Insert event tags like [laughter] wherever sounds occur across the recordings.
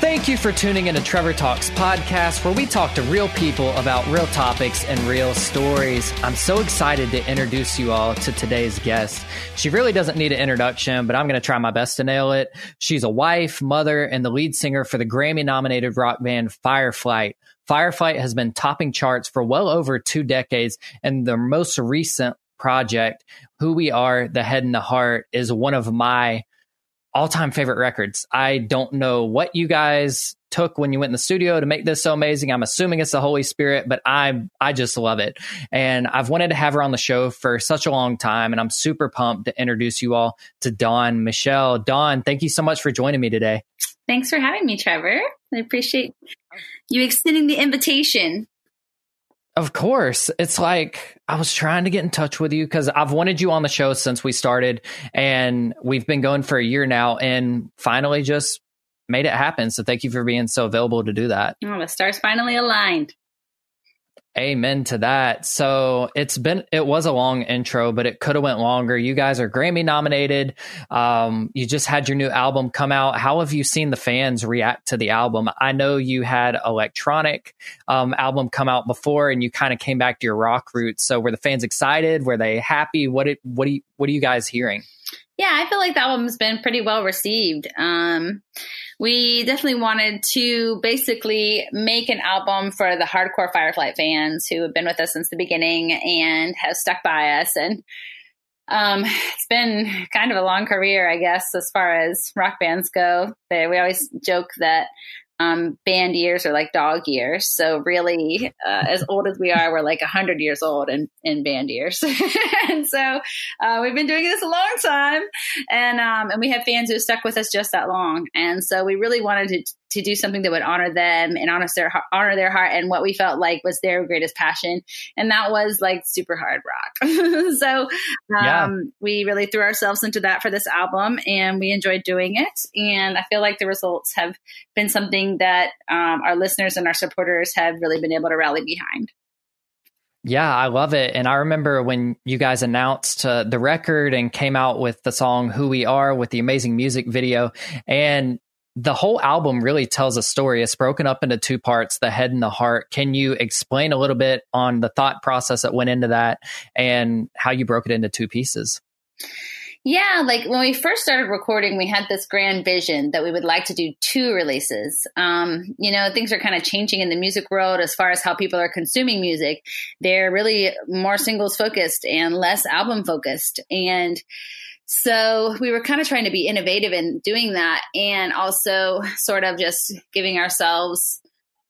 Thank you for tuning into Trevor Talks podcast, where we talk to real people about real topics and real stories. I'm so excited to introduce you all to today's guest. She really doesn't need an introduction, but I'm going to try my best to nail it. She's a wife, mother, and the lead singer for the Grammy nominated rock band Fireflight. Fireflight has been topping charts for well over two decades, and the most recent project, Who We Are, The Head and the Heart, is one of my all time favorite records. I don't know what you guys took when you went in the studio to make this so amazing. I'm assuming it's the Holy Spirit, but I I just love it. And I've wanted to have her on the show for such a long time and I'm super pumped to introduce you all to Dawn Michelle. Dawn, thank you so much for joining me today. Thanks for having me, Trevor. I appreciate you extending the invitation. Of course. It's like I was trying to get in touch with you because I've wanted you on the show since we started and we've been going for a year now and finally just made it happen. So thank you for being so available to do that. Oh, the stars finally aligned. Amen to that. So it's been it was a long intro, but it could have went longer. You guys are Grammy nominated. Um, you just had your new album come out. How have you seen the fans react to the album? I know you had electronic um, album come out before, and you kind of came back to your rock roots. So were the fans excited? Were they happy? What it, what do you, what are you guys hearing? Yeah, I feel like the album's been pretty well received. Um, we definitely wanted to basically make an album for the hardcore Fireflight fans who have been with us since the beginning and have stuck by us. And um, it's been kind of a long career, I guess, as far as rock bands go. we always joke that um, band years are like dog years. So really, uh, as old as we are, we're like a hundred years old in, in band years. [laughs] and so uh, we've been doing this a long time, and um, and we have fans who stuck with us just that long. And so we really wanted to to do something that would honor them and honor their honor their heart and what we felt like was their greatest passion, and that was like super hard rock. [laughs] so um, yeah. we really threw ourselves into that for this album, and we enjoyed doing it. And I feel like the results have been something that um, our listeners and our supporters have really been able to rally behind. Yeah, I love it. And I remember when you guys announced uh, the record and came out with the song Who We Are with the amazing music video. And the whole album really tells a story. It's broken up into two parts, the head and the heart. Can you explain a little bit on the thought process that went into that and how you broke it into two pieces? Yeah, like when we first started recording, we had this grand vision that we would like to do two releases. Um, you know, things are kind of changing in the music world as far as how people are consuming music. They're really more singles focused and less album focused. And so we were kind of trying to be innovative in doing that and also sort of just giving ourselves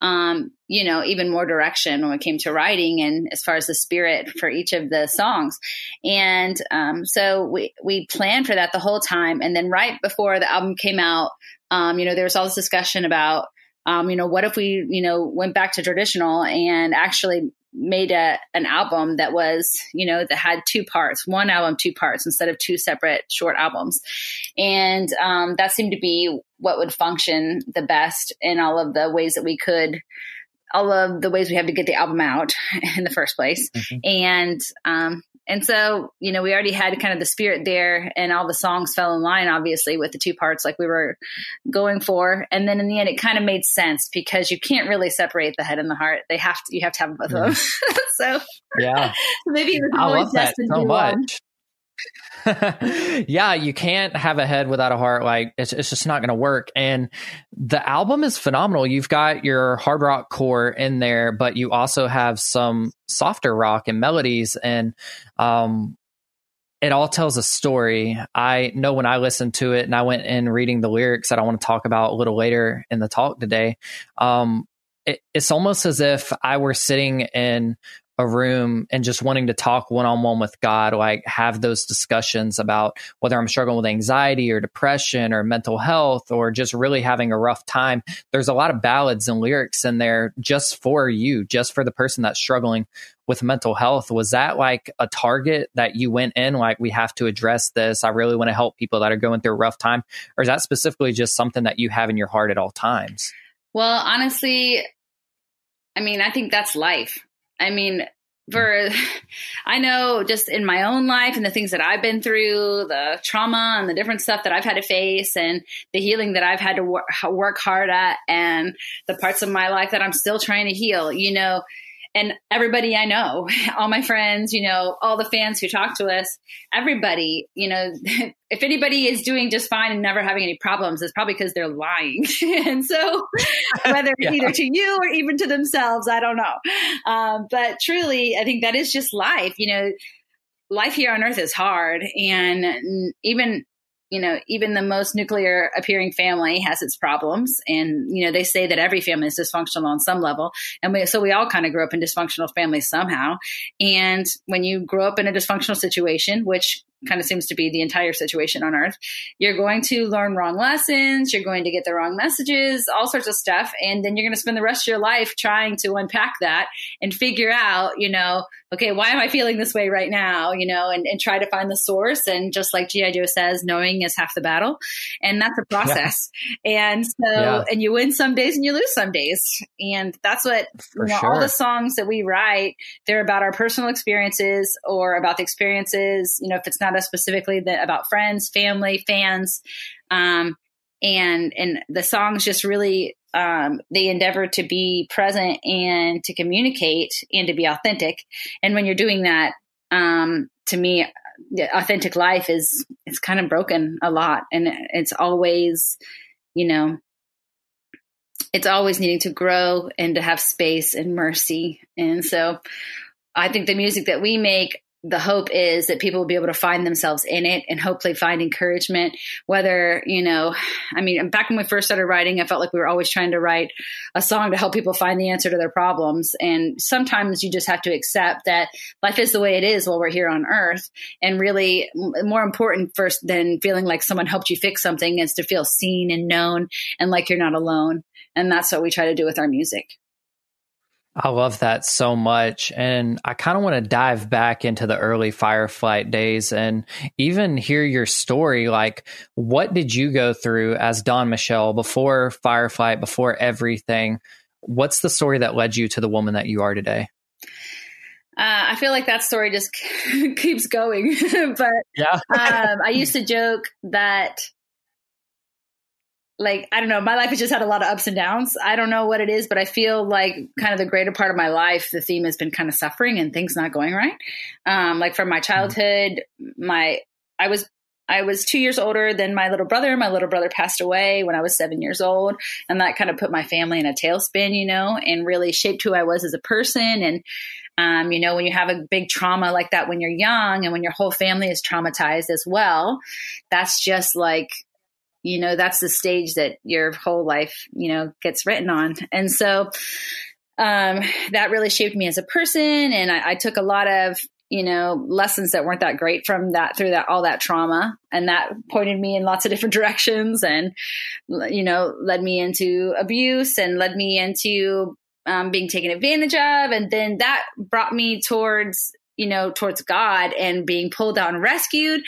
um, you know, even more direction when it came to writing and as far as the spirit for each of the songs. And um, so we we planned for that the whole time. And then right before the album came out, um, you know, there was all this discussion about um, you know, what if we, you know, went back to traditional and actually made a, an album that was, you know, that had two parts, one album, two parts instead of two separate short albums. And um, that seemed to be what would function the best in all of the ways that we could all of the ways we have to get the album out [laughs] in the first place. Mm-hmm. And um, and so, you know, we already had kind of the spirit there and all the songs fell in line, obviously, with the two parts like we were going for. And then in the end, it kind of made sense because you can't really separate the head and the heart. They have to, you have to have both of them. [laughs] so, yeah. [laughs] maybe it was I love that so much. [laughs] yeah, you can't have a head without a heart. Like it's, it's just not going to work. And the album is phenomenal. You've got your hard rock core in there, but you also have some softer rock and melodies. And, um, it all tells a story. I know when I listened to it and I went in reading the lyrics that I want to talk about a little later in the talk today. Um, it, it's almost as if I were sitting in a room and just wanting to talk one on one with God, like have those discussions about whether I'm struggling with anxiety or depression or mental health or just really having a rough time. There's a lot of ballads and lyrics in there just for you, just for the person that's struggling with mental health. Was that like a target that you went in, like, we have to address this? I really want to help people that are going through a rough time? Or is that specifically just something that you have in your heart at all times? Well, honestly, I mean, I think that's life. I mean, for [laughs] I know just in my own life and the things that I've been through, the trauma and the different stuff that I've had to face, and the healing that I've had to work, work hard at, and the parts of my life that I'm still trying to heal. You know, and everybody I know, [laughs] all my friends, you know, all the fans who talk to us, everybody, you know, [laughs] if anybody is doing just fine and never having any problems, it's probably because they're lying. [laughs] and so, whether yeah. either to you or even to themselves, I don't know. Um, but truly, I think that is just life. You know, life here on earth is hard. And even you know, even the most nuclear appearing family has its problems. And, you know, they say that every family is dysfunctional on some level. And we, so we all kind of grew up in dysfunctional families somehow. And when you grow up in a dysfunctional situation, which kind of seems to be the entire situation on earth. You're going to learn wrong lessons, you're going to get the wrong messages, all sorts of stuff. And then you're going to spend the rest of your life trying to unpack that and figure out, you know, okay, why am I feeling this way right now? You know, and, and try to find the source. And just like G.I. Joe says, knowing is half the battle. And that's a process. Yeah. And so, yeah. and you win some days and you lose some days. And that's what you know, sure. all the songs that we write, they're about our personal experiences or about the experiences, you know, if it's not us specifically the, about friends, family, fans. Um, and and the songs just really um, they endeavor to be present and to communicate and to be authentic. And when you're doing that, um, to me, authentic life is it's kind of broken a lot, and it's always, you know, it's always needing to grow and to have space and mercy. And so, I think the music that we make the hope is that people will be able to find themselves in it and hopefully find encouragement. Whether, you know, I mean, back when we first started writing, I felt like we were always trying to write a song to help people find the answer to their problems. And sometimes you just have to accept that life is the way it is while we're here on earth. And really, more important first than feeling like someone helped you fix something is to feel seen and known and like you're not alone. And that's what we try to do with our music. I love that so much. And I kind of want to dive back into the early Fireflight days and even hear your story. Like, what did you go through as Dawn Michelle before Fireflight, before everything? What's the story that led you to the woman that you are today? Uh, I feel like that story just [laughs] keeps going. [laughs] but yeah. um, I used to joke that like I don't know, my life has just had a lot of ups and downs. I don't know what it is, but I feel like kind of the greater part of my life, the theme has been kind of suffering and things not going right. Um, like from my childhood, my I was I was two years older than my little brother. My little brother passed away when I was seven years old, and that kind of put my family in a tailspin, you know, and really shaped who I was as a person. And um, you know, when you have a big trauma like that when you're young, and when your whole family is traumatized as well, that's just like you know that's the stage that your whole life you know gets written on. And so um, that really shaped me as a person. And I, I, took a lot of you know lessons that weren't that great from that through that all that trauma. And that pointed me in lots of [laughs] different directions and you know led me into abuse and led me into um, being taken advantage of. And then that brought me towards you know, towards God and being pulled out and rescued.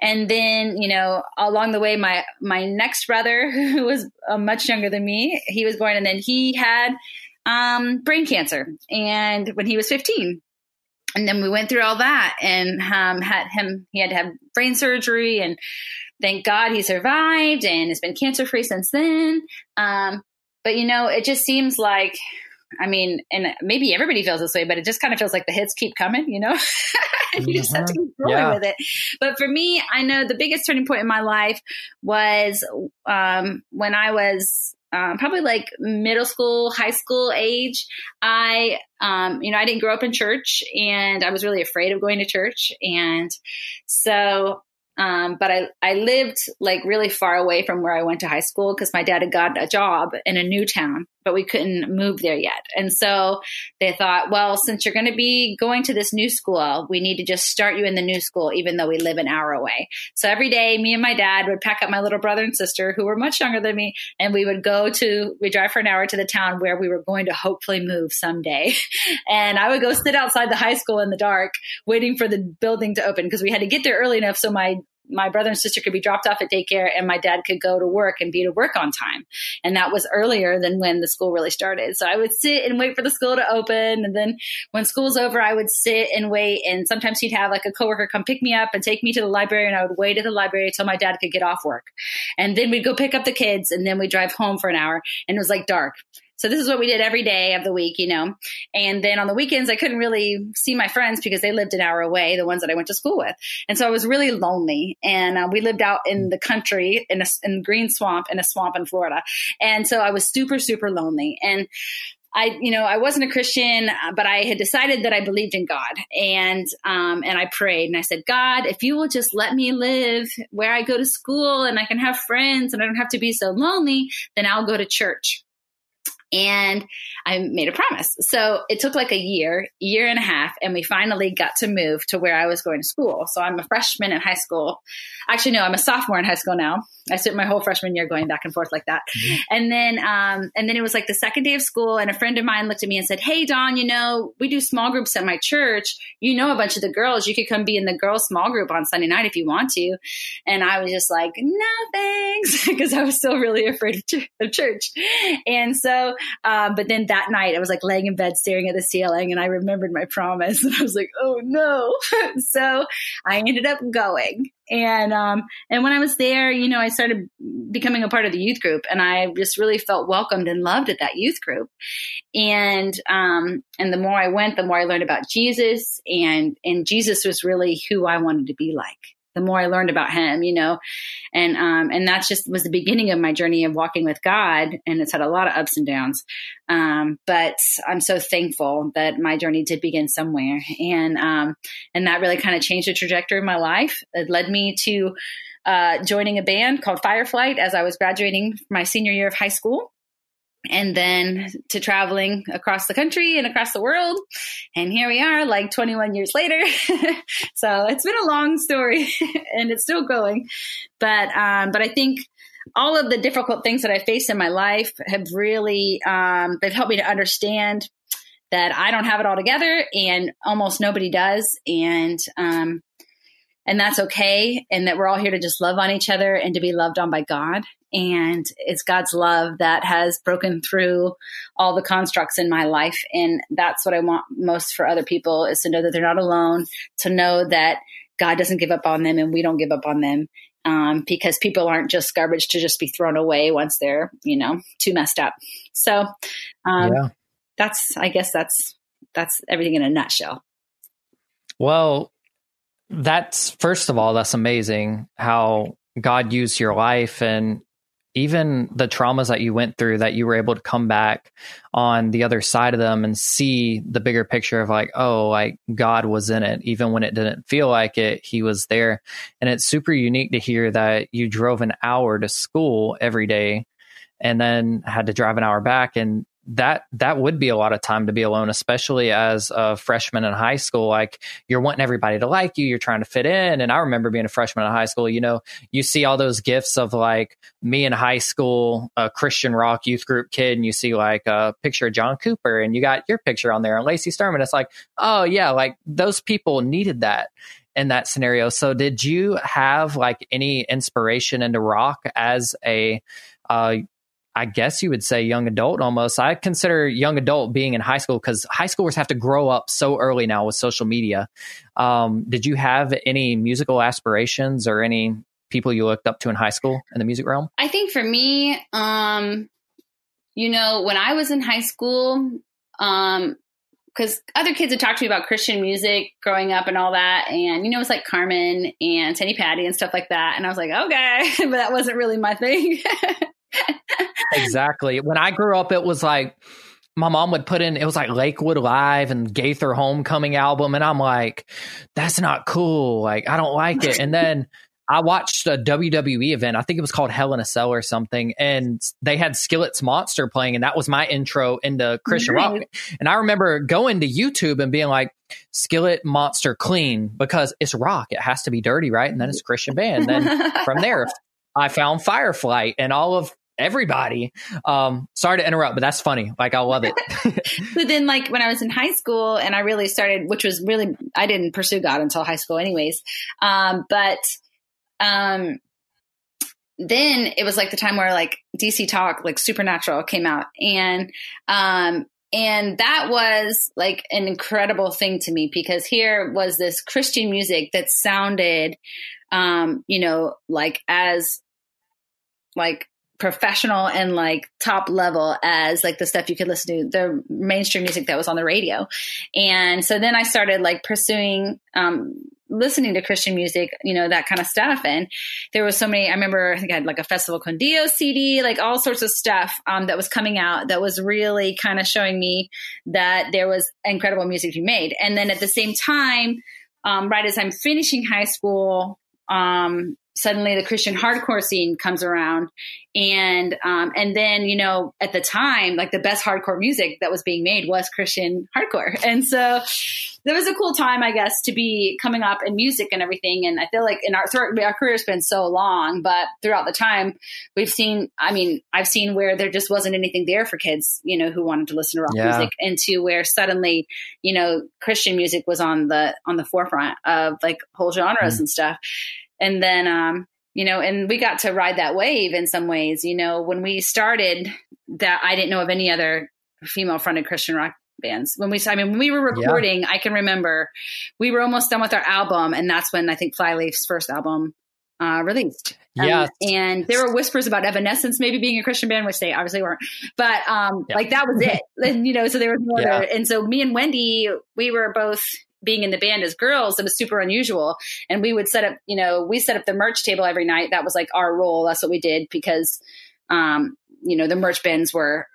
And then, you know, along the way, my, my next brother, [laughs] who was uh, much younger than me, he was born and then he had, um, brain cancer. And when he was 15, and then we went through all that and, um, had him, he had to have brain surgery and thank God he survived and has been cancer free since then. Um, but you know, it just seems like I mean, and maybe everybody feels this way, but it just kind of feels like the hits keep coming, you know? and [laughs] you just have to keep mm-hmm. rolling yeah. with it. But for me, I know the biggest turning point in my life was um, when I was um, probably like middle school, high school age. I, um, you know, I didn't grow up in church and I was really afraid of going to church. And so um, but I, I lived like really far away from where I went to high school because my dad had got a job in a new town, but we couldn't move there yet. And so they thought, well, since you're going to be going to this new school, we need to just start you in the new school, even though we live an hour away. So every day, me and my dad would pack up my little brother and sister who were much younger than me, and we would go to, we drive for an hour to the town where we were going to hopefully move someday. [laughs] and I would go sit outside the high school in the dark, waiting for the building to open because we had to get there early enough so my my brother and sister could be dropped off at daycare and my dad could go to work and be to work on time. And that was earlier than when the school really started. So I would sit and wait for the school to open. And then when school's over, I would sit and wait. And sometimes he'd have like a coworker come pick me up and take me to the library. And I would wait at the library until my dad could get off work. And then we'd go pick up the kids and then we'd drive home for an hour. And it was like dark. So this is what we did every day of the week, you know. And then on the weekends, I couldn't really see my friends because they lived an hour away, the ones that I went to school with. And so I was really lonely. And uh, we lived out in the country in a in green swamp in a swamp in Florida. And so I was super super lonely. And I, you know, I wasn't a Christian, uh, but I had decided that I believed in God, and um, and I prayed and I said, God, if you will just let me live where I go to school and I can have friends and I don't have to be so lonely, then I'll go to church and I made a promise. So it took like a year, year and a half, and we finally got to move to where I was going to school. So I'm a freshman in high school. Actually, no, I'm a sophomore in high school now. I spent my whole freshman year going back and forth like that. Mm-hmm. And then, um, and then it was like the second day of school, and a friend of mine looked at me and said, "Hey, Dawn, you know, we do small groups at my church. You know a bunch of the girls. You could come be in the girls' small group on Sunday night if you want to." And I was just like, "No, thanks," [laughs] because I was still really afraid of, church. And so, um, but then that night, I was like laying in bed staring at the ceiling, and I remembered my promise, [laughs] and I was like, "Oh no!" [laughs] so I ended up going. And um, and when I was there, you know, I started becoming a part of the youth group, and I just really felt welcomed and loved at that youth group. And um, and the more I went, the more I learned about Jesus, and and Jesus was really who I wanted to be like the more I learned about him, you know, and um, and that's just was the beginning of my journey of walking with God, and it's had a lot of ups and downs. Um, but I'm so thankful that my journey did begin somewhere, and um, and that really kind of changed the trajectory of my life. It led me to uh, joining a band called Fireflight as I was graduating my senior year of high school and then to traveling across the country and across the world. And here we are, like 21 years later. [laughs] so it's been a long story [laughs] and it's still going. But, um, but I think all of the difficult things that I faced in my life have really, um, they've helped me to understand that I don't have it all together and almost nobody does. And, um, and that's okay. And that we're all here to just love on each other and to be loved on by God. And it's God's love that has broken through all the constructs in my life. And that's what I want most for other people is to know that they're not alone, to know that God doesn't give up on them and we don't give up on them. Um, because people aren't just garbage to just be thrown away once they're, you know, too messed up. So, um, yeah. that's, I guess that's, that's everything in a nutshell. Well, that's first of all, that's amazing how God used your life and even the traumas that you went through that you were able to come back on the other side of them and see the bigger picture of like oh like god was in it. Even when it didn't feel like it he was there. And it's super unique to hear that you drove an hour to school every day and then had to drive an hour back and that that would be a lot of time to be alone especially as a freshman in high school. Like you're wanting everybody to like you. You're trying to fit in. And i remember being a freshman in high school you know you see all those gifts of like me in high school a christian rock youth group kid and you see like a picture of john cooper and you got your picture on there and lacey sturman. It's like oh yeah like those people needed that in that scenario. So did you have like any inspiration into rock as a uh, I guess you would say young adult almost. I consider young adult being in high school because high schoolers have to grow up so early now with social media. Um, did you have any musical aspirations or any people you looked up to in high school in the music realm? I think for me, um, you know, when I was in high school, um, because other kids had talked to me about Christian music growing up and all that. And, you know, it's like Carman and Teddy Patty and stuff like that. And I was like, okay, [laughs] but that wasn't really my thing. [laughs] exactly. When I grew up, it was like my mom would put in it was like Lakewood Live and Gaither Homecoming album, and I'm like, that's not cool. Like I don't like it. And then I watched a WWE event. I think it was called Hell in a Cell or something, and they had Skillet's Monster playing, and that was my intro into Christian rock. And I remember going to YouTube and being like, Skillet Monster clean because it's rock. It has to be dirty, right? And then it's Christian band. And then from there, I found Fireflight and all of everybody. Um, sorry to interrupt, but that's funny. Like I love it. [laughs] [laughs] but then like when I was in high school and I really started, which was really, I didn't pursue God until high school anyways. Um, but um, then it was like the time where like DC Talk, like Supernatural came out. And, um, and that was like an incredible thing to me because here was this Christian music that sounded, um, you know, like as like professional and like top level as like the stuff you could listen to the mainstream music that was on the radio. And so then i started like pursuing um listening to christian music you know that kind of stuff. And there was so many i remember i think i had like a festival Con Dios cd like all sorts of stuff um, that was coming out that was really kind of showing me that there was incredible music to be made. And then at the same time um, right as i'm finishing high school um, suddenly the Christian hardcore scene comes around, and um, and then you know at the time like the best hardcore music that was being made was Christian hardcore, [laughs] and so there was a cool time I guess to be coming up in music and everything. And I feel like in our our career's been so long, but throughout the time we've seen. I mean, I've seen where there just wasn't anything there for kids, you know, who wanted to listen to rock yeah. music, to where suddenly you know Christian music was on the on the forefront of like whole genres mm. and stuff and then um, you know and we got to ride that wave in some ways you know when we started that i didn't know of any other female fronted christian rock bands when we i mean when we were recording yeah. i can remember we were almost done with our album and that's when i think flyleaf's first album uh, released um, yeah and there were whispers about evanescence maybe being a christian band which they obviously weren't but um yeah. like that was it [laughs] and you know so there was more yeah. and so me and wendy we were both being in the band as girls, it was super unusual. And we would set up, you know, we set up the merch table every night. That was like our role. That's what we did because, um, you know, the merch bins were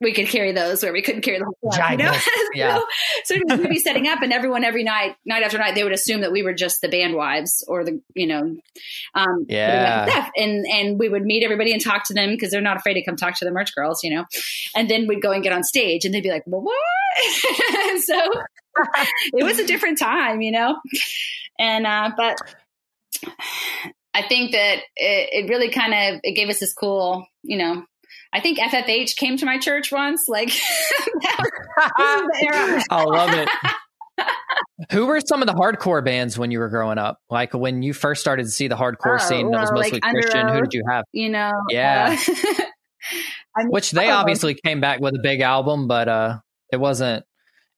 we could carry those where we couldn't carry the whole club, you know? [laughs] yeah. so, so we'd be setting up and everyone every night, night after night, they would assume that we were just the band wives or the, you know, um, yeah. and, and we would meet everybody and talk to them because they're not afraid to come talk to the merch girls, you know? And then we'd go and get on stage and they'd be like, well, what? [laughs] so [laughs] it was a different time, you know? And, uh, but I think that it, it really kind of, it gave us this cool, you know, I think FFH came to my church once. Like, [laughs] [laughs] I love it. Who were some of the hardcore bands when you were growing up? Like when you first started to see the hardcore oh, scene that was mostly like Christian, who did you have? You know, yeah. Uh, I mean, Which they obviously came back with a big album, but uh, it wasn't.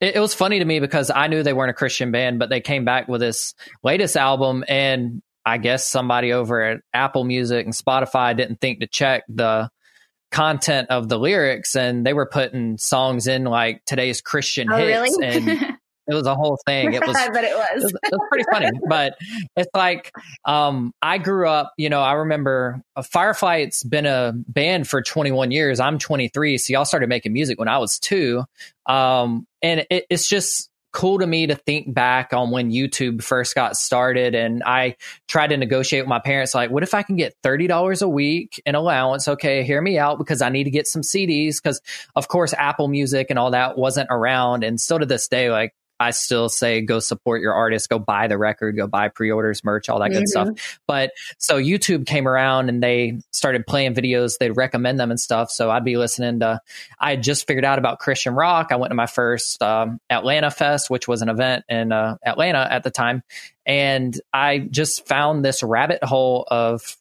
It, it was funny to me because I knew they weren't a Christian band, but they came back with this latest album, and I guess somebody over at Apple Music and Spotify didn't think to check the content of the lyrics and they were putting songs in like today's Christian oh, hits really? and [laughs] it was a whole thing. It was [laughs] but it was. it was. It was pretty funny. [laughs] But it's like um I grew up, you know, I remember uh, Fireflight it's been a band for 21 years. I'm 23, so y'all started making music when I was 2. Um and it, it's just cool to me to think back on when YouTube first got started. And I tried to negotiate with my parents, like, what if I can get $30 a week in allowance? Okay, hear me out because I need to get some CDs. Because, of course, Apple Music and all that wasn't around. And still to this day, like, I still say go support your artist, go buy the record, go buy pre-orders, merch, all that good mm-hmm. stuff. But so YouTube came around and they started playing videos. They'd recommend them and stuff. So I'd be listening to. I had just figured out about Christian rock. I went to my first um, Atlanta Fest, which was an event in uh, Atlanta at the time, and I just found this rabbit hole of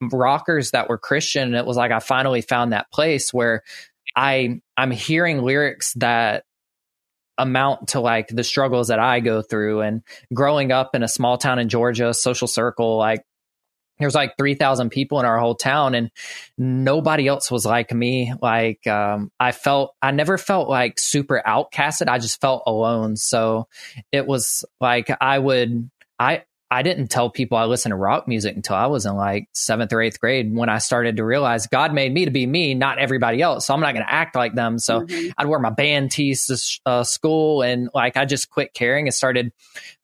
rockers that were Christian. And it was like I finally found that place where I I'm hearing lyrics that amount to like the struggles that I go through. And growing up in a small town in Georgia, social circle, like there was like 3000 people in our whole town and nobody else was like me. Like um, i felt i never felt like super outcasted. I just felt alone. So it was like i would i I didn't tell people I listened to rock music until I was in like seventh or eighth grade when I started to realize God made me to be me, not everybody else. So I'm not going to act like them. So mm-hmm. I'd wear my band tees to uh, school and like I just quit caring and started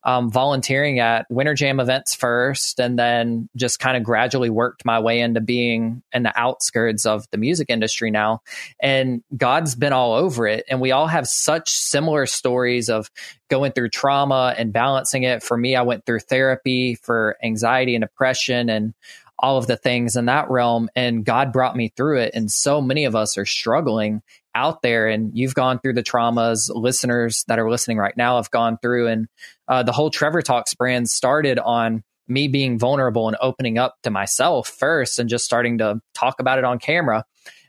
um, volunteering at Winter Jam events first and then just kind of gradually worked my way into being in the outskirts of the music industry now. And God's been all over it. And we all have such similar stories of going through trauma and balancing it. For me, I went through therapy for anxiety and depression and all of the things in that realm. And God brought me through it. And so many of us are struggling out there. And you've gone through the traumas. Listeners that are listening right now have gone through. And uh, the whole Trevor Talks brand started on me being vulnerable and opening up to myself first and just starting to talk about it on camera.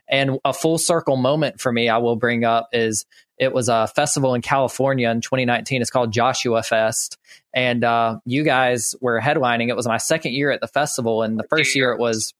And a full circle moment for me, I will bring up is it was a festival in California in 2019. It's called Joshua Fest. And uh, you guys were headlining. It was my second year at the festival. And the first year it was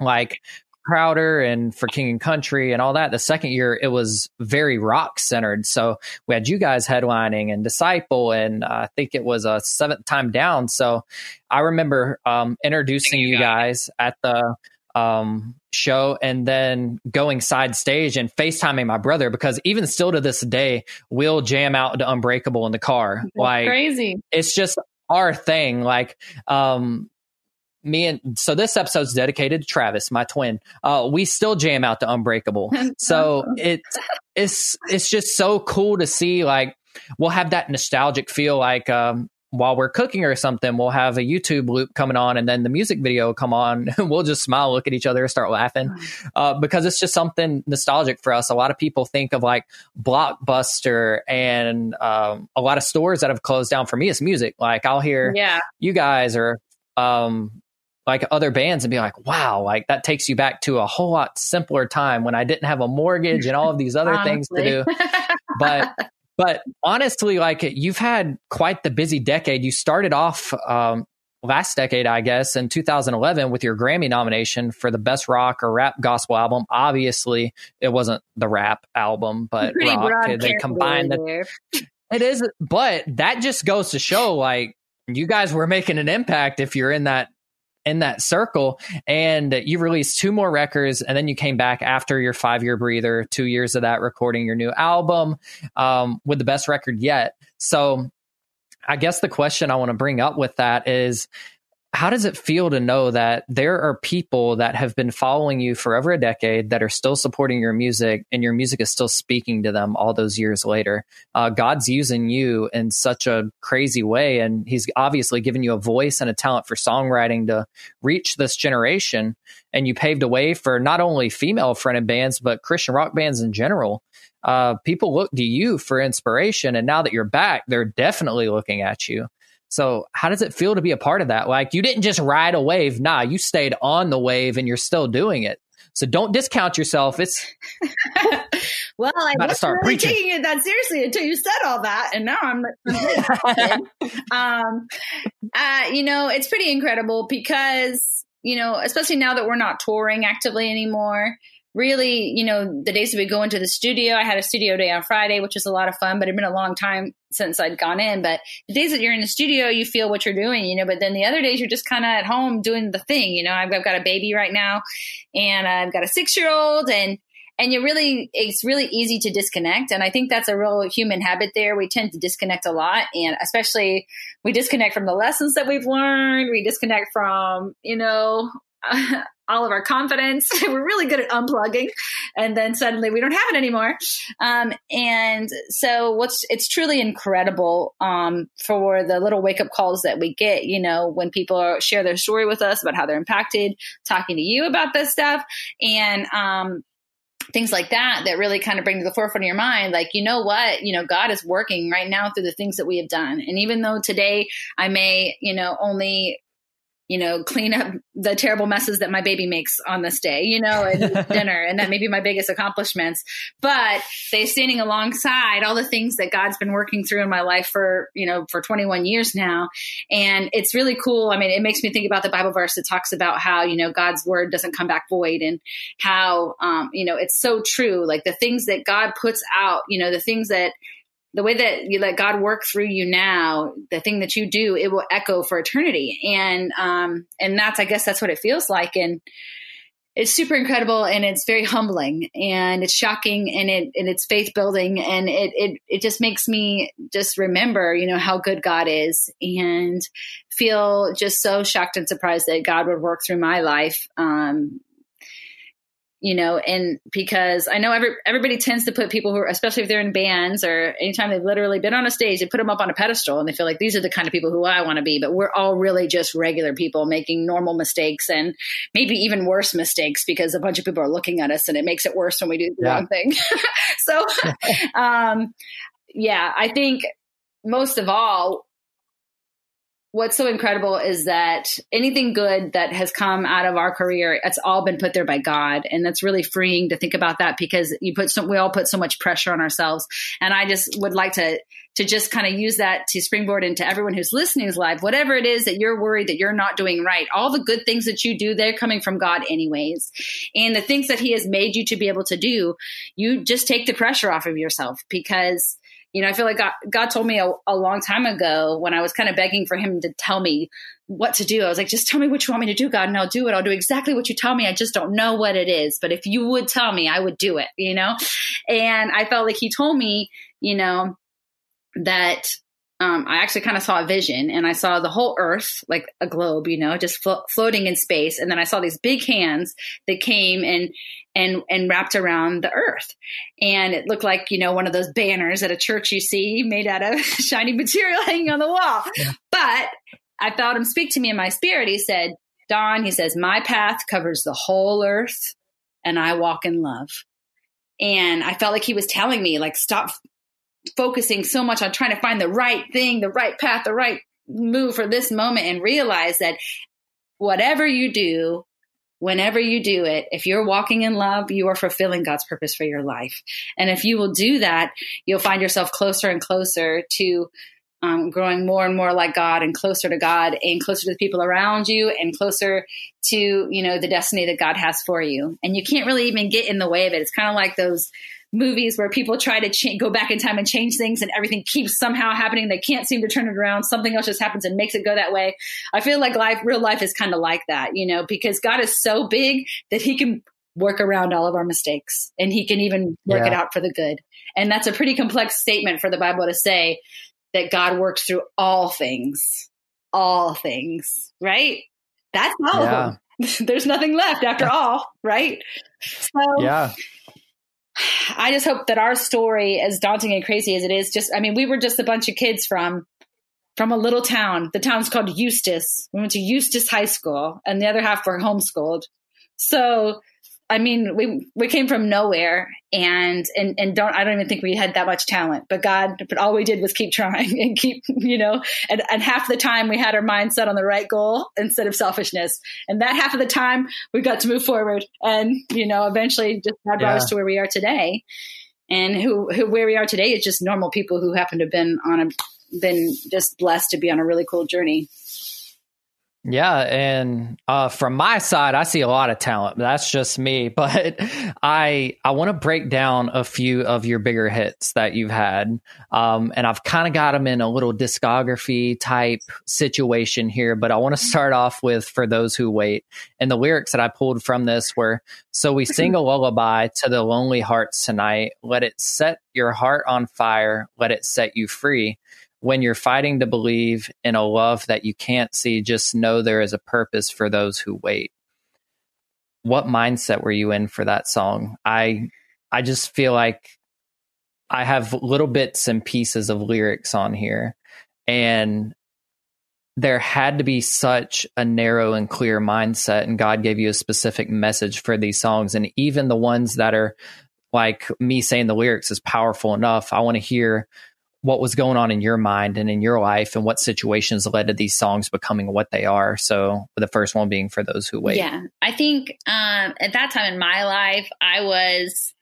like Crowder and for King and Country and all that. The second year, it was very rock centered. So we had you guys headlining and Disciple, and uh, I think it was a seventh time down. So I remember um, introducing you guys at the um, show and then going side stage and FaceTiming my brother because even still to this day, we'll jam out to Unbreakable in the car. That's like crazy. It's just our thing. Like, um, me and so this episode's dedicated to Travis, my twin. Uh, we still jam out to Unbreakable. [laughs] so it it's it's just so cool to see like we'll have that nostalgic feel like um, while we're cooking or something, we'll have a YouTube loop coming on and then the music video will come on. [laughs] we'll just smile, look at each other, start laughing uh, because it's just something nostalgic for us. A lot of people think of like Blockbuster and um, a lot of stores that have closed down. For me, it's music. Like I'll hear yeah. you guys or um, like other bands and be like, wow, like that takes you back to a whole lot simpler time when I didn't have a mortgage and all of these other things to do. But [laughs] but honestly, like you've had quite the busy decade. You started off um, last decade, I guess, in 2011 with your Grammy nomination for the best rock or rap gospel album. Obviously, it wasn't the rap album, but rock. They combined the, It is, but that just goes to show like you guys were making an impact if you're in that in that circle and you released two more records and then you came back after your five year breather two years of that recording your new album um, with the best record yet. So i guess the question i want to bring up with that is how does it feel to know that there are people that have been following you for over a decade that are still supporting your music and your music is still speaking to them all those years later? Uh, God's using you in such a crazy way, and He's obviously given you a voice and a talent for songwriting to reach this generation. And you paved a way for not only female fronted bands, but Christian rock bands in general. Uh, people look to you for inspiration, and now that you're back, they're definitely looking at you. So, how does it feel to be a part of that? Like, you didn't just ride a wave. Nah, you stayed on the wave and you're still doing it. So, don't discount yourself. It's [laughs] well, I wasn't really preaching. taking it that seriously until you said all that, and now I'm. [laughs] um, uh, you know, it's pretty incredible because you know, especially now that we're not touring actively anymore really, you know, the days that we go into the studio, I had a studio day on Friday, which was a lot of fun, but it'd been a long time since I'd gone in. But the days that you're in the studio, you feel what you're doing, you know, but then the other days you're just kind of at home doing the thing, you know, I've, I've, got a baby right now and I've got a six year old and, and you really, it's really easy to disconnect. And I think that's a real human habit there. We tend to disconnect a lot. And especially we disconnect from the lessons that we've learned. We disconnect from, you know, [laughs] all of our confidence. [laughs] We're really good at unplugging, and then suddenly we don't have it anymore. Um, and so, what's it's truly incredible um, for the little wake up calls that we get. You know, when people are, share their story with us about how they're impacted, talking to you about this stuff, and um, things like that that really kind of bring to the forefront of your mind like you know what you know god is working right now through the things that we have done and even though today i may you know only you know, clean up the terrible messes that my baby makes on this day, you know, and [laughs] dinner. And that may be my biggest accomplishments. But they standing alongside all the things that God's been working through in my life for, you know, for 21 years now. And it's really cool. I mean, it makes me think about the Bible verse that talks about how, you know, God's word doesn't come back void and how, um, you know, it's so true. Like the things that God puts out, you know, the things that the way that you let God work through you now, the thing that you do, it will echo for eternity. And um, and that's I guess that's what it feels like. And it's super incredible and it's very humbling and it's shocking and it and it's faith building and it it it just makes me just remember, you know, how good God is and feel just so shocked and surprised that God would work through my life um, you know, and because I know every, everybody tends to put people who are, especially if they're in bands or anytime they've literally been on a stage, they put them up on a pedestal and they feel like these are the kind of people who I want to be. But we're all really just regular people making normal mistakes and maybe even worse mistakes because a bunch of people are looking at us and it makes it worse when we do the yeah. wrong thing. [laughs] so, [laughs] um, yeah, I think most of all, what's so incredible is that anything good that has come out of our career, it's all been put there by God. And that's really freeing to think about that because you put we all put so much pressure on ourselves. And I just would like to, to just kind of use that to springboard into everyone who's listening live, whatever it is that you're worried that you're not doing right, all the good things that you do, they're coming from God anyways. And the things that he has made you to be able to do, you just take the pressure off of yourself because you know, I feel like God, God told me a, a, long time ago when I was kind of begging for Him to tell me what to do. I was like, just tell me what you want me to do, God, and I'll do it. I'll do exactly what you tell me. I just don't know what it is. But if you would tell me, I would do it, you know? And I felt like He told me, you know, that um, I actually kind of saw a vision and I saw the whole earth, like a globe, you know, just flo- floating in space. And then I saw these big hands that came and, and, and wrapped around the earth. And it looked like, you know, one of those banners at a church you see made out of [laughs] shiny material hanging on the wall. Yeah. But I felt him speak to me in my spirit. He said, Dawn, he says, my path covers the whole earth and I walk in love. And I felt like he was telling me, like, stop focusing so much on trying to find the right thing, the right path, the right move for this moment and realize that whatever you do, whenever you do it, if you're walking in love, you are fulfilling God's purpose for your life. And if you will do that, you'll find yourself closer and closer to um, growing more and more like God and closer to God and closer to the people around you and closer to, you know, the destiny that God has for you. And you can't really even get in the way of it. It's kind of like those movies where people try to cha- go back in time and change things and everything keeps somehow happening. They can't seem to turn it around. Something else just happens and makes it go that way. I feel like life, real life is kind of like that, you know, because God is so big that he can work around all of our mistakes and he can even work yeah. it out for the good. And that's a pretty complex statement for the Bible to say that God works through all things, all things, right? That's all yeah. of them. [laughs] There's nothing left after all, right? So, yeah. I just hope that our story, as daunting and crazy as it is, just I mean, we were just a bunch of kids from from a little town. The town's called Eustis. We went to Eustis High School, and the other half were homeschooled. So I mean, we we came from nowhere, and and and don't I don't even think we had that much talent. But God, but all we did was keep trying [laughs] and keep, you know, and and half the time we had our mindset on the right goal instead of selfishness, and that half of the time we got to move forward, and you know, eventually just God brought yeah. us to where we are today, and who who where we are today is just normal people who happen to have been on a been just blessed to be on a really cool journey. Yeah, and uh, from my side, I see a lot of talent. That's just me, [laughs] but I I want to break down a few of your bigger hits that you've had, um, and I've kind of got them in a little discography type situation here. But I want to start off with "For Those Who Wait," and the lyrics that I pulled from this were: "So we sing a lullaby to the lonely hearts tonight. Let it set your heart on fire. Let it set you free." When you're fighting to believe in a love that you can't see, just know there is a purpose for those who wait. What mindset were you in for that song? I I just feel like I have little bits and pieces of lyrics on here and there had to be such a narrow and clear mindset and God gave you a specific message for these songs and even the ones that are like me saying the lyrics is powerful enough. I want to hear what was going on in your mind and in your life and what situations led to these songs becoming what they are. So the first one being for those who wait. Yeah. I think um, at that time in my life, I was,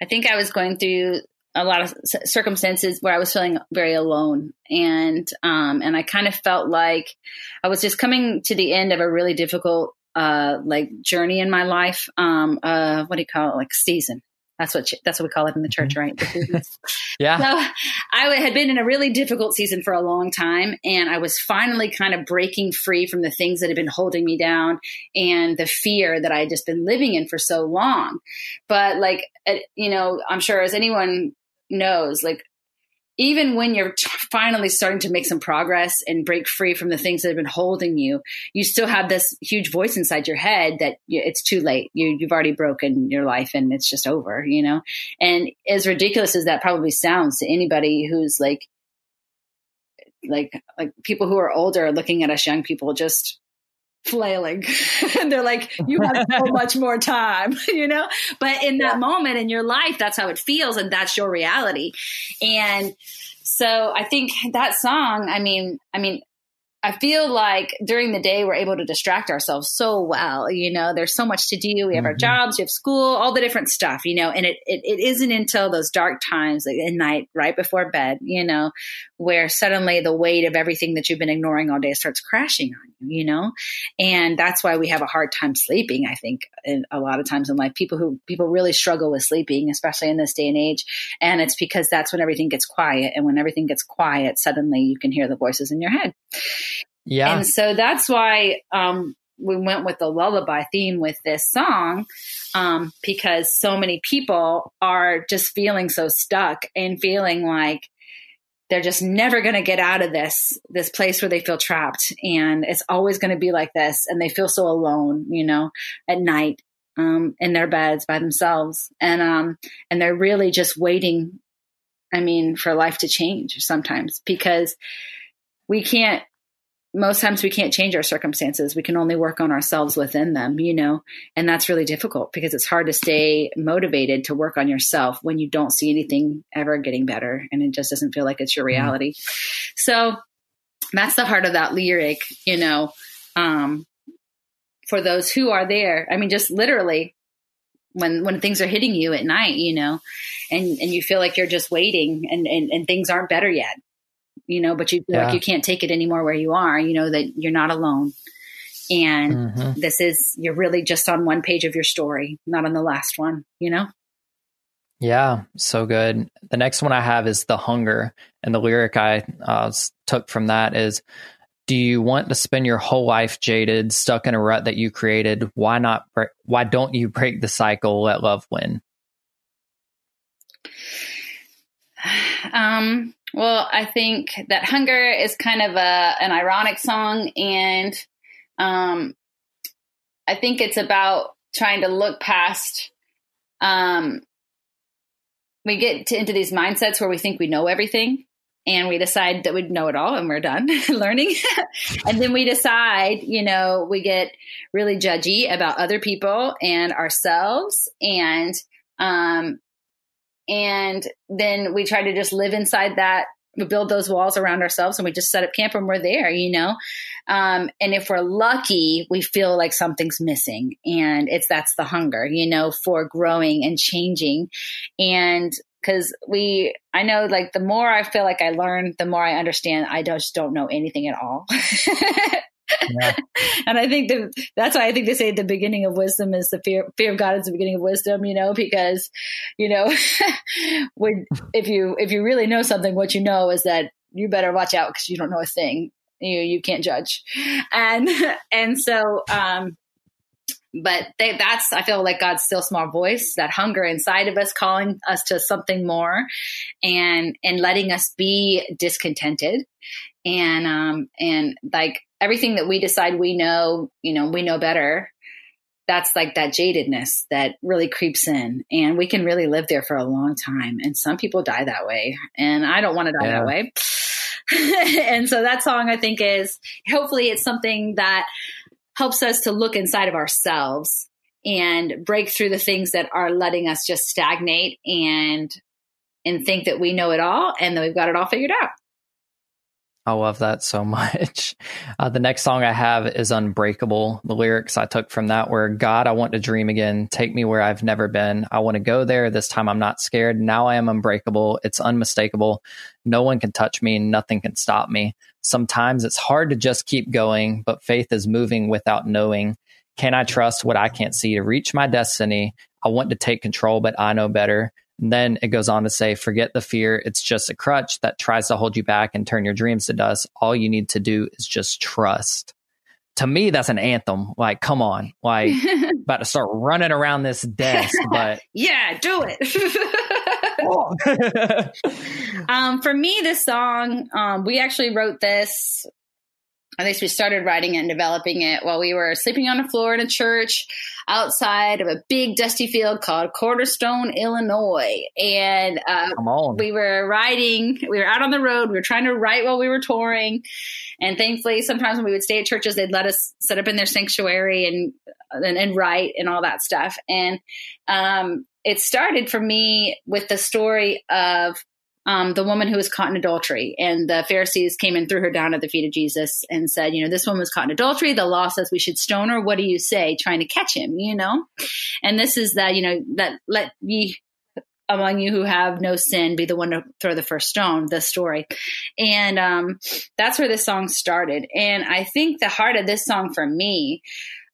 I think I was going through a lot of circumstances where I was feeling very alone. And, um, and I kind of felt like I was just coming to the end of a really difficult, uh, like journey in my life. Um, uh, what do you call it? Like season. That's what that's what we call it in the church, mm-hmm. right? [laughs] yeah. So I had been in a really difficult season for a long time, and I was finally kind of breaking free from the things that had been holding me down and the fear that I had just been living in for so long. But like, you know, I'm sure as anyone knows, like even when you're finally starting to make some progress and break free from the things that have been holding you, you still have this huge voice inside your head that it's too late. You, you've already broken your life and it's just over, you know? And as ridiculous as that probably sounds to anybody who's like, like, like people who are older looking at us young people just flailing [laughs] and they're like you have so [laughs] much more time [laughs] you know but in that yeah. moment in your life that's how it feels and that's your reality and so i think that song i mean i mean I feel like during the day we're able to distract ourselves so well. You know, there's so much to do. We have mm-hmm. our jobs, we have school, all the different stuff. You know, and it, it it isn't until those dark times like at night, right before bed, you know, where suddenly the weight of everything that you've been ignoring all day starts crashing on you. You know, and that's why we have a hard time sleeping. I think a lot of times in life, people who people really struggle with sleeping, especially in this day and age, and it's because that's when everything gets quiet, and when everything gets quiet, suddenly you can hear the voices in your head. Yeah. And so that's why um, we went with the lullaby theme with this song um, because so many people are just feeling so stuck and feeling like they're just never going to get out of this this place where they feel trapped. And it's always going to be like this and they feel so alone you know at night um, in their beds by themselves. And um and they're really just waiting i mean for life to change sometimes because we can't most times we can't change our circumstances. We can only work on ourselves within them, you know, and that's really difficult because it's hard to stay motivated to work on yourself when you don't see anything ever getting better and it just doesn't feel like it's your mm-hmm. reality. Mm-hmm. So that's the heart of that lyric, you know, um, for those who are there. I mean, just literally when when things are hitting you at night, you know, and and you feel like you're just waiting and and, and things aren't better yet you know, but you feel yeah. like you can't take it anymore where you are, you know, that you're not alone. And mm-hmm. this is, you're really just on one page of your story, not on the last one, you know? Yeah, so good. The next one I have is The Hunger. And the lyric I uh, took from that is Do you want to spend your whole life jaded, stuck in a rut that you created? Why not? Why don't you break the cycle? Let love win. [sighs] Um, well, I think that hunger is kind of a an ironic song, and um, I think it's about trying to look past. Um, we get to, into these mindsets where we think we know everything, and we decide that we know it all, and we're done [laughs] learning. [laughs] and then we decide, you know, we get really judgy about other people and ourselves, and um, and then we try to just live inside that we build those walls around ourselves and we just set up camp and we're there, you know? Um, and if we're lucky, we feel like something's missing and it's, that's the hunger, you know, for growing and changing. And cause we, I know like the more I feel like I learn, the more I understand I just don't know anything at all. [laughs] Yeah. [laughs] and I think that that's why I think they say the beginning of wisdom is the fear fear of God is the beginning of wisdom, you know, because you know [laughs] when [laughs] if you if you really know something, what you know is that you better watch out because you don't know a thing. You you can't judge. And and so um but they, that's i feel like god's still small voice that hunger inside of us calling us to something more and and letting us be discontented and um and like everything that we decide we know, you know, we know better. That's like that jadedness that really creeps in, and we can really live there for a long time. And some people die that way, and I don't want to die yeah. that way. [laughs] and so that song, I think, is hopefully it's something that helps us to look inside of ourselves and break through the things that are letting us just stagnate and and think that we know it all and that we've got it all figured out. I love that so [laughs] much. Uh, the next song I have is Unbreakable. The lyrics I took from that were God, I want to dream again. Take me where I've never been. I want to go there. This time I'm not scared. Now I am unbreakable. It's unmistakable. No one can touch me. Nothing can stop me. Sometimes it's hard to just keep going, but faith is moving without knowing. Can I trust what I can't see to reach my destiny? I want to take control, but I know better. And then it goes on to say, forget the fear. It's just a crutch that tries to hold you back and turn your dreams to dust. All you need to do is just trust. To me, that's an anthem. Like, come on, like [laughs] about to start running around this desk, [laughs] but yeah, do it. [laughs] um, for me, this song, um, we actually wrote this at least we started writing it and developing it while we were sleeping on the floor in a church outside of a big dusty field called Cornerstone, Illinois. And uh, we were riding, we were out on the road, we were trying to write while we were touring. And thankfully, sometimes when we would stay at churches, they'd let us set up in their sanctuary and and, and write and all that stuff. And um, it started for me with the story of um, the woman who was caught in adultery. And the Pharisees came and threw her down at the feet of Jesus and said, You know, this woman was caught in adultery. The law says we should stone her. What do you say? Trying to catch him, you know? And this is that, you know, that let ye among you who have no sin be the one to throw the first stone the story and um, that's where this song started and i think the heart of this song for me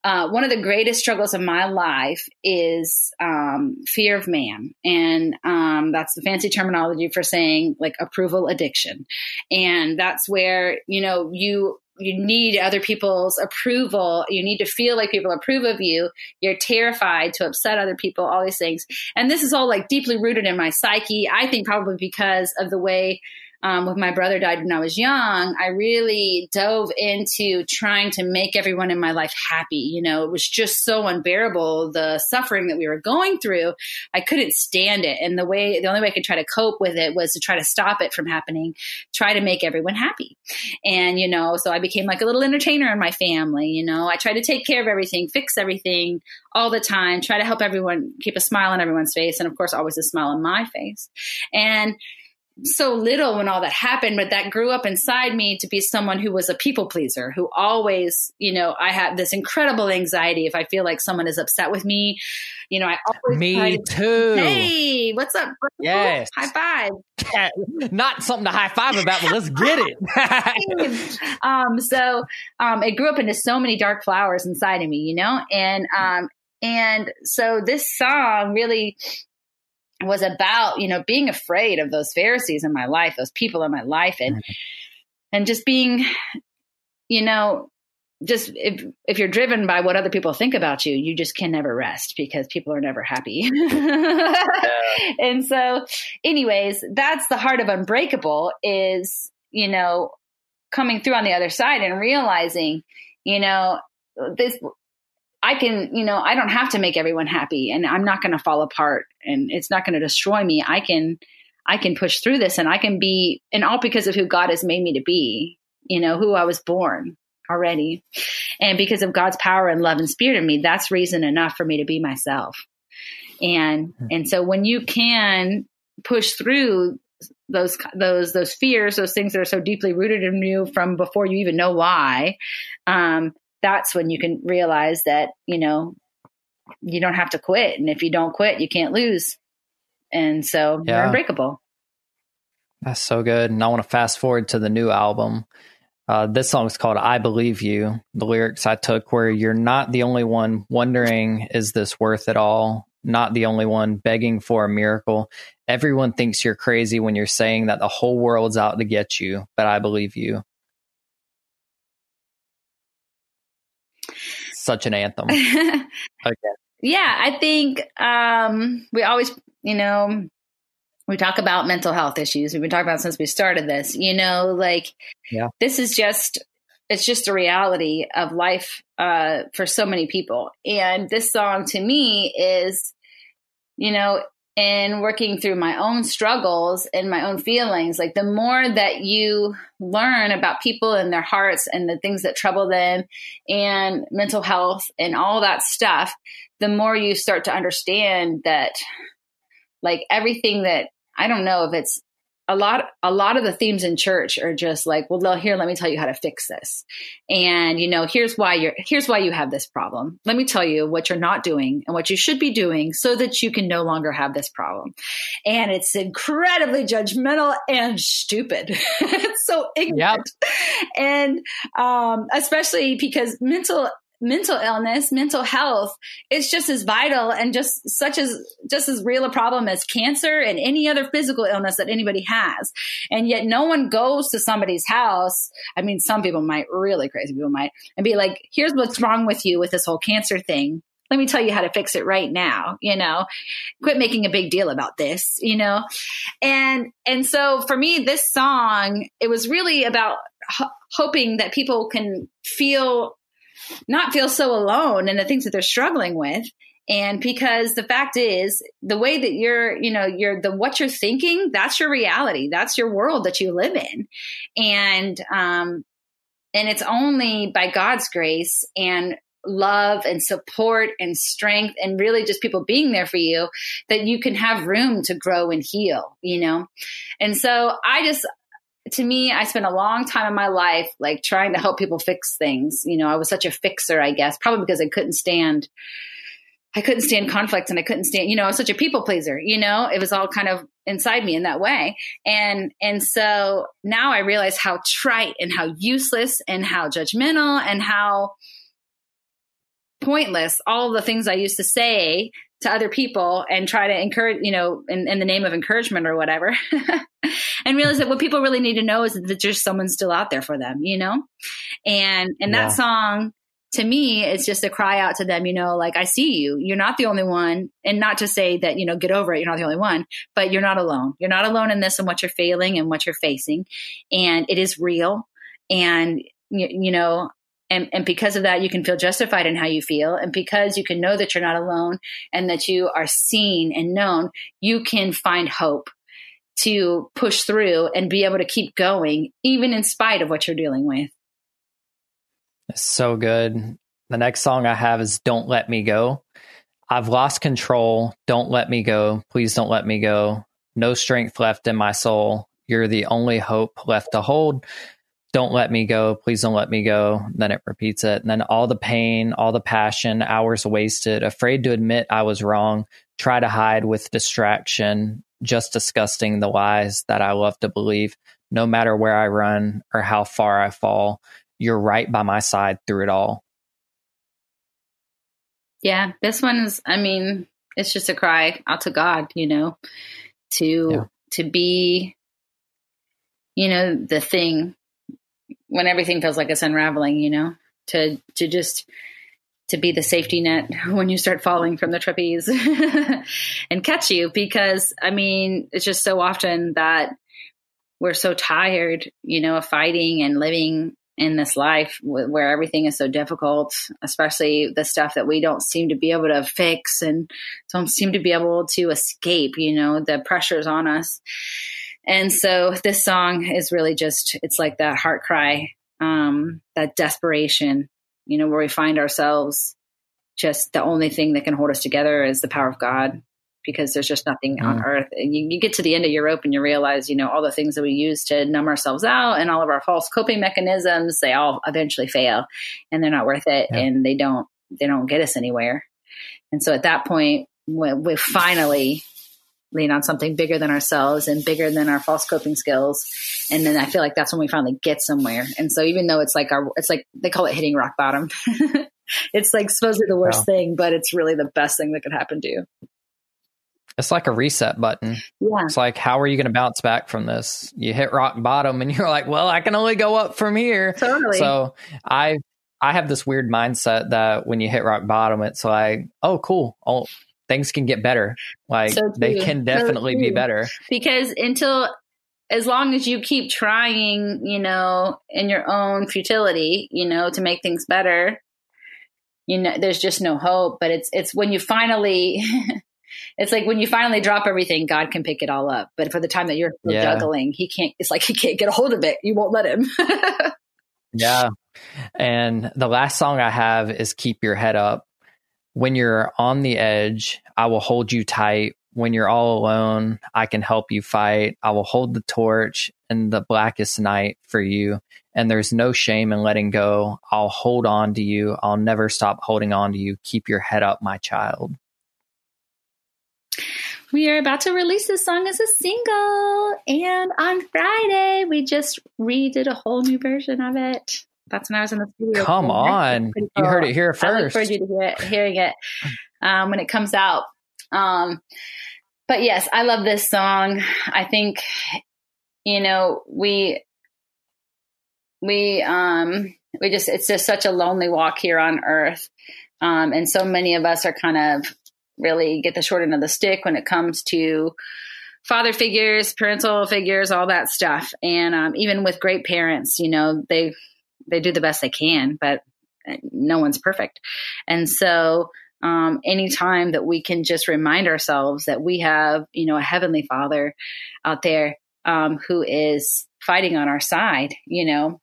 uh, one of the greatest struggles of my life is um, fear of man. And um, that's the fancy terminology for saying like approval addiction. And that's where, you know, you you need other people's approval. You need to feel like people approve of you. You're terrified to upset other people, all these things. And this is all like deeply rooted in my psyche. I think probably because of the way um, when my brother died when I was young, I really dove into trying to make everyone in my life happy. You know, it was just so unbearable the suffering that we were going through. I couldn't stand it, and the way the only way I could try to cope with it was to try to stop it from happening, try to make everyone happy. And you know, so I became like a little entertainer in my family. You know, I tried to take care of everything, fix everything all the time, try to help everyone keep a smile on everyone's face, and of course, always a smile on my face. And so little when all that happened, but that grew up inside me to be someone who was a people pleaser, who always, you know, I have this incredible anxiety if I feel like someone is upset with me. You know, I always me to, too. Hey, what's up? Bro? Yes, high five. [laughs] Not something to high five about, but let's get it. um, so um, it grew up into so many dark flowers inside of me, you know, and um, and so this song really was about you know being afraid of those pharisees in my life those people in my life and mm-hmm. and just being you know just if if you're driven by what other people think about you you just can never rest because people are never happy yeah. [laughs] and so anyways that's the heart of unbreakable is you know coming through on the other side and realizing you know this I can, you know, I don't have to make everyone happy and I'm not going to fall apart and it's not going to destroy me. I can, I can push through this and I can be, and all because of who God has made me to be, you know, who I was born already. And because of God's power and love and spirit in me, that's reason enough for me to be myself. And, hmm. and so when you can push through those those those fears, those things that are so deeply rooted in you from before you even know why, um, that's when you can realize that, you know, you don't have to quit. And if you don't quit, you can't lose. And so yeah. you're unbreakable. That's so good. And I want to fast forward to the new album. Uh, this song is called I Believe You. The lyrics I took where you're not the only one wondering, is this worth it all? Not the only one begging for a miracle. Everyone thinks you're crazy when you're saying that the whole world's out to get you, but I believe you. Such an anthem. [laughs] okay. Yeah, I think um, we always, you know, we talk about mental health issues. We've been talking about since we started this. You know, like yeah. this is just it's just a reality of life uh, for so many people. And this song to me is, you know, in working through my own struggles and my own feelings, like the more that you learn about people and their hearts and the things that trouble them and mental health and all that stuff, the more you start to understand that like everything that I don't know if it's a lot a lot of the themes in church are just like well here let me tell you how to fix this. And you know here's why you're here's why you have this problem. Let me tell you what you're not doing and what you should be doing so that you can no longer have this problem. And it's incredibly judgmental and stupid. [laughs] So ignorant. Yep. and um, especially because mental mental illness, mental health is just as vital and just such as just as real a problem as cancer and any other physical illness that anybody has. And yet no one goes to somebody's house. I mean, some people might, really crazy people might, and be like, here's what's wrong with you with this whole cancer thing. Let me tell you how to fix it right now, you know. Quit making a big deal about this, you know. And and so for me this song, it was really about hoping that people can feel not feel so alone in the things that they're struggling with. And because the fact is the way that you're you know you're the what you're thinking that's your reality. That's your world that you live in. And um and it's only by god's grace and love and support and strength and really just people being there for you that you can have room to grow and heal, you know? And so I just, to me, I spent a long time in my life like trying to help people fix things. You know, I was such a fixer, I guess, probably because I couldn't stand I couldn't stand conflict and I couldn't stand, you know, I was such a people pleaser, you know, it was all kind of inside me in that way. And, and so now I realize how trite and how useless and how judgmental and how pointless all the things I used to say to other people and try to encourage, you know, in, in the name of encouragement or whatever. [laughs] and realize that what people really need to know is that there's someone still out there for them, you know? And, and yeah. that song, to me, it's just a cry out to them, you know, like, I see you. You're not the only one. And not to say that, you know, get over it. You're not the only one, but you're not alone. You're not alone in this and what you're failing and what you're facing. And it is real. And, you, you know, and, and because of that, you can feel justified in how you feel. And because you can know that you're not alone and that you are seen and known, you can find hope to push through and be able to keep going, even in spite of what you're dealing with. So good. The next song I have is Don't Let Me Go. I've lost control. Don't let me go. Please don't let me go. No strength left in my soul. You're the only hope left to hold. Don't let me go. Please don't let me go. Then it repeats it. And then all the pain, all the passion, hours wasted, afraid to admit I was wrong, try to hide with distraction, just disgusting the lies that I love to believe. No matter where I run or how far I fall, you're right by my side through it all. Yeah, this one is, I mean, it's just a cry out to God, you know, to, yeah. to be, you know, the thing when everything feels like it's unraveling, you know, to, to just, to be the safety net [laughs] when you start falling from the trapeze [laughs] and catch you because I mean, it's just so often that we're so tired, you know, of fighting and living in this life where everything is so difficult, especially the stuff that we don't seem to be able to fix and don't seem to be able to escape, you know, the pressures on us. And so this song is really just, it's like that heart cry, um, that desperation, you know, where we find ourselves just the only thing that can hold us together is the power of God because there's just nothing mm. on earth. You, you, get to the end of your rope and you realize, you know, all the things that we use to numb ourselves out and all of our false coping mechanisms, they all eventually fail and they're not worth it yeah. and they don't, they don't get us anywhere. And so at that point, we, we finally lean on something bigger than ourselves and bigger than our false coping skills. And then I feel like that's when we finally get somewhere. And so even though it's like our, it's like they call it hitting rock bottom. [laughs] it's like supposedly the worst wow. thing, but it's really the best thing that could happen to you. It's like a reset button. Yeah. It's like, how are you going to bounce back from this? You hit rock bottom and [laughs] you're like, well, I can only go up from here. Totally. So I, I have this weird mindset that when you hit rock bottom, it's like, oh, cool. Oh, things can get better. Like so they can definitely so be better. Because until, as long as you keep trying, you know, in your own futility, you know, to make things better, you know, there's just no hope. But it's, it's when you finally, [laughs] it's like when you finally drop everything, God can pick it all up. But for the time that you're yeah. juggling, he can't, it's like he can't get a hold of it. You won't let him. [laughs] yeah. And the last song I have is Keep Your Head Up. When you're on the edge, I will hold you tight. When you're all alone, I can help you fight. I will hold the torch in the blackest night for you. And there's no shame in letting go. I'll hold on to you. I'll never stop holding on to you. Keep your head up, my child. We are about to release this song as a single, and on Friday we just redid a whole new version of it. That's when I was in the studio. Come on, cool. you heard it here first. I look forward to hear it, hearing it um, when it comes out. Um, but yes, I love this song. I think you know we we um we just it's just such a lonely walk here on earth um, and so many of us are kind of really get the short end of the stick when it comes to father figures, parental figures, all that stuff. And um, even with great parents, you know, they they do the best they can, but uh, no one's perfect. And so, um, anytime that we can just remind ourselves that we have, you know, a heavenly Father out there um, who is fighting on our side, you know,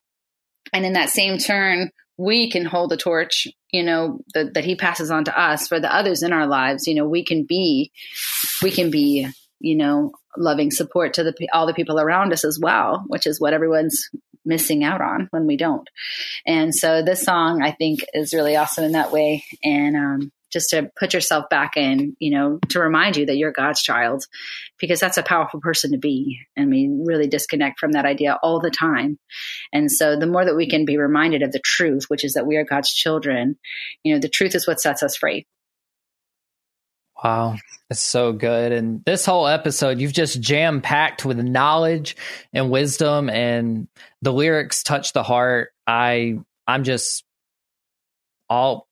and in that same turn, we can hold the torch you know, the, that he passes on to us for the others in our lives, you know, we can be, we can be, you know, loving support to the all the people around us as well, which is what everyone's missing out on when we don't. And so this song, I think, is really awesome in that way. And um, just to put yourself back in, you know, to remind you that you're God's child, because that's a powerful person to be. And we really disconnect from that idea all the time. And so the more that we can be reminded of the truth, which is that we are God's children, you know, the truth is what sets us free. Wow, it's so good. And this whole episode, you've just jam packed with knowledge and wisdom, and the lyrics touch the heart. I I'm just all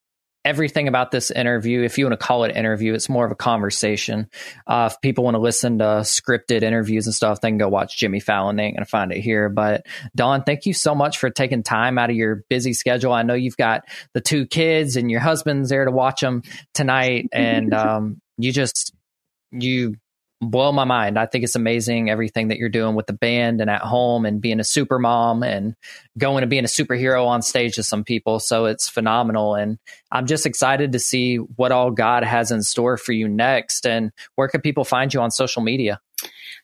everything about this interview, if you want to call it an interview, it's more of a conversation. Uh, if people want to listen to scripted interviews and stuff, they can go watch Jimmy Fallon. They ain't going to find it here. But Dawn, thank you so much for taking time out of your busy schedule. I know you've got the two kids and your husband's there to watch them tonight. [laughs] And um, you just, you blow my mind. I think it's amazing everything that you're doing with the band and at home and being a super mom and going and being a superhero on stage to some people. So it's phenomenal. And I'm just excited to see what all God has in store for you next. And where can people find you on social media?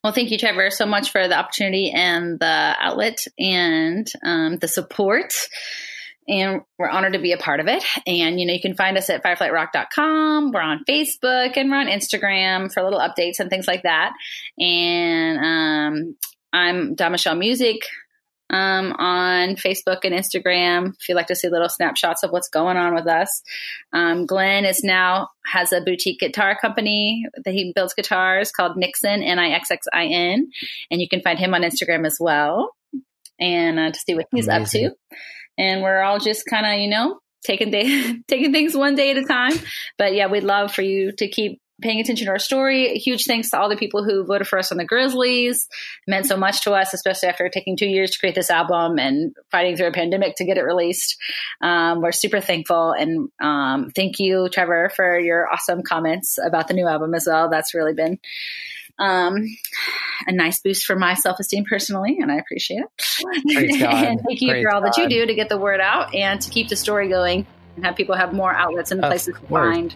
Well, thank you, Trevor, so much for the opportunity and the outlet and um, the support and we're honored to be a part of it. And, you know, you can find us at fireflightrock.com. We're on Facebook and we're on Instagram for little updates and things like that. And um, I'm Dawn Michele Music um, on Facebook and Instagram if you'd like to see little snapshots of what's going on with us. Um, Glenn is now has a boutique guitar company that he builds guitars called Nixon, N I X X I N. And you can find him on Instagram as well and uh, to see what he's Amazing. up to and we're all just kind of, you know, taking day, [laughs] taking things one day at a time. But yeah, we'd love for you to keep paying attention to our story. huge thanks to all the people who voted for us on the Grizzlies. It meant so much to us, especially after taking two years to create this album and fighting through a pandemic to get it released. Um, we're super thankful. And um, thank you, Trevor, for your awesome comments about the new album as well. That's really been um, a nice boost for my self esteem personally, and I appreciate it. [laughs] and thank you Praise for all God. that you do to get the word out and to keep the story going and have people have more outlets and places to find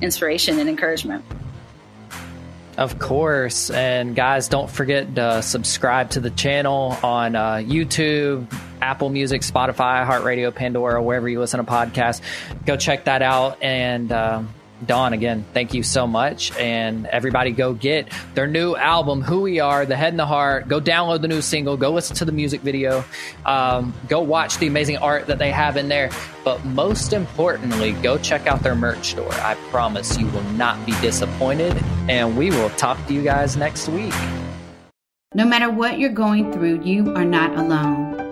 inspiration and encouragement. Of course. And guys, don't forget to subscribe to the channel on uh, YouTube, Apple Music, Spotify, iHeartRadio, Pandora, wherever you listen to podcasts. Go check that out. And um, Dawn, again, thank you so much. And everybody go get their new album, Who We Are, The Head and the Heart. Go download the new single. Go listen to the music video. Um, go watch the amazing art that they have in there. But most importantly, go check out their merch store. I promise you will not be disappointed. And we will talk to you guys next week. No matter what you're going through, you are not alone.